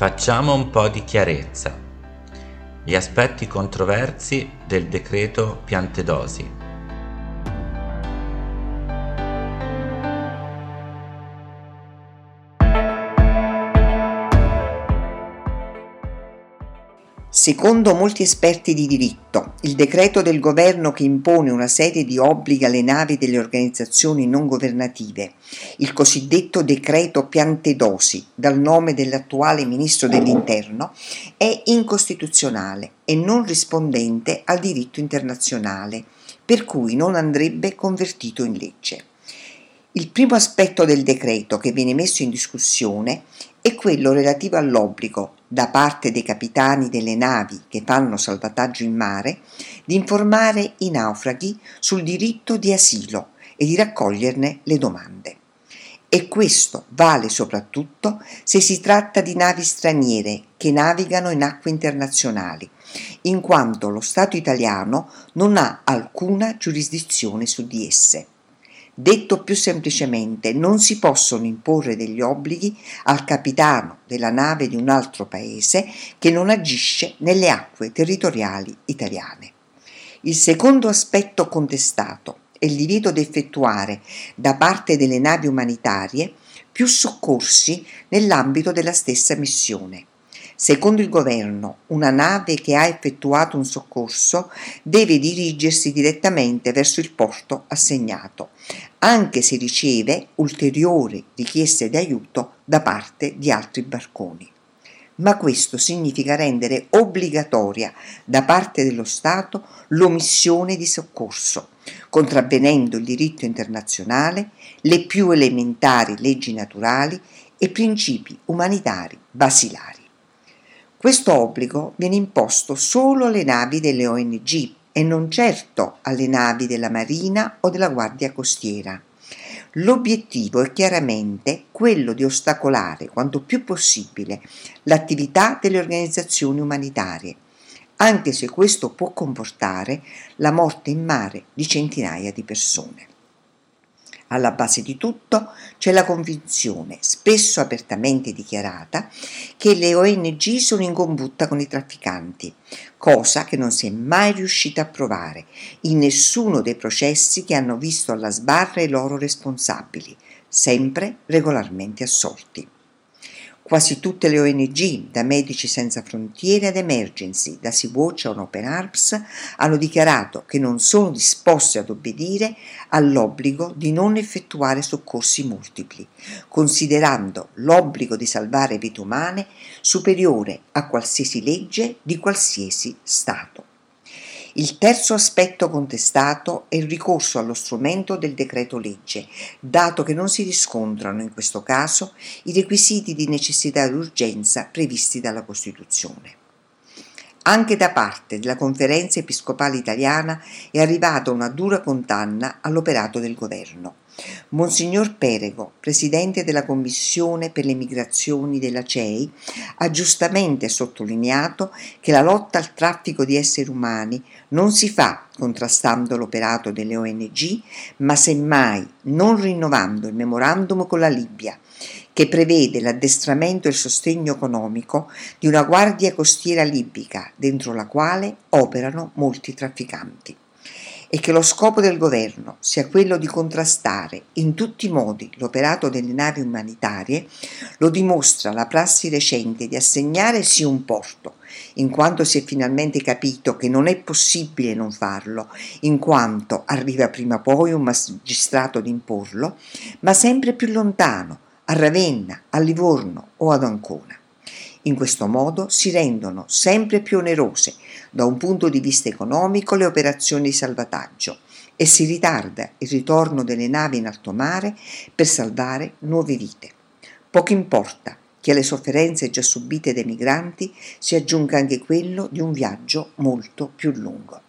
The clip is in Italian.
Facciamo un po' di chiarezza. Gli aspetti controversi del decreto Piantedosi. Secondo molti esperti di diritto, il decreto del governo che impone una serie di obblighi alle navi delle organizzazioni non governative, il cosiddetto decreto Piantedosi, dal nome dell'attuale ministro dell'Interno, è incostituzionale e non rispondente al diritto internazionale, per cui non andrebbe convertito in legge. Il primo aspetto del decreto che viene messo in discussione è quello relativo all'obbligo da parte dei capitani delle navi che fanno salvataggio in mare di informare i naufraghi sul diritto di asilo e di raccoglierne le domande. E questo vale soprattutto se si tratta di navi straniere che navigano in acque internazionali, in quanto lo Stato italiano non ha alcuna giurisdizione su di esse. Detto più semplicemente, non si possono imporre degli obblighi al capitano della nave di un altro paese che non agisce nelle acque territoriali italiane. Il secondo aspetto contestato è il divieto di effettuare da parte delle navi umanitarie più soccorsi nell'ambito della stessa missione. Secondo il governo, una nave che ha effettuato un soccorso deve dirigersi direttamente verso il porto assegnato, anche se riceve ulteriori richieste di aiuto da parte di altri barconi. Ma questo significa rendere obbligatoria da parte dello Stato l'omissione di soccorso, contravvenendo il diritto internazionale, le più elementari leggi naturali e principi umanitari basilari. Questo obbligo viene imposto solo alle navi delle ONG e non certo alle navi della Marina o della Guardia Costiera. L'obiettivo è chiaramente quello di ostacolare quanto più possibile l'attività delle organizzazioni umanitarie, anche se questo può comportare la morte in mare di centinaia di persone. Alla base di tutto c'è la convinzione, spesso apertamente dichiarata, che le ONG sono in combutta con i trafficanti, cosa che non si è mai riuscita a provare in nessuno dei processi che hanno visto alla sbarra i loro responsabili, sempre regolarmente assolti. Quasi tutte le ONG, da Medici Senza Frontiere ad Emergency, da Sea-Watch a Open Arms, hanno dichiarato che non sono disposte ad obbedire all'obbligo di non effettuare soccorsi multipli, considerando l'obbligo di salvare vite umane superiore a qualsiasi legge di qualsiasi Stato. Il terzo aspetto contestato è il ricorso allo strumento del decreto legge, dato che non si riscontrano in questo caso i requisiti di necessità e urgenza previsti dalla Costituzione. Anche da parte della Conferenza Episcopale Italiana è arrivata una dura condanna all'operato del governo. Monsignor Perego, presidente della Commissione per le migrazioni della CEI, ha giustamente sottolineato che la lotta al traffico di esseri umani non si fa contrastando l'operato delle ONG, ma semmai non rinnovando il memorandum con la Libia, che prevede l'addestramento e il sostegno economico di una guardia costiera libica, dentro la quale operano molti trafficanti e che lo scopo del governo sia quello di contrastare in tutti i modi l'operato delle navi umanitarie lo dimostra la prassi recente di assegnare sì un porto, in quanto si è finalmente capito che non è possibile non farlo, in quanto arriva prima o poi un magistrato ad imporlo, ma sempre più lontano, a Ravenna, a Livorno o ad Ancona. In questo modo si rendono sempre più onerose da un punto di vista economico le operazioni di salvataggio e si ritarda il ritorno delle navi in alto mare per salvare nuove vite. Poco importa che alle sofferenze già subite dai migranti si aggiunga anche quello di un viaggio molto più lungo.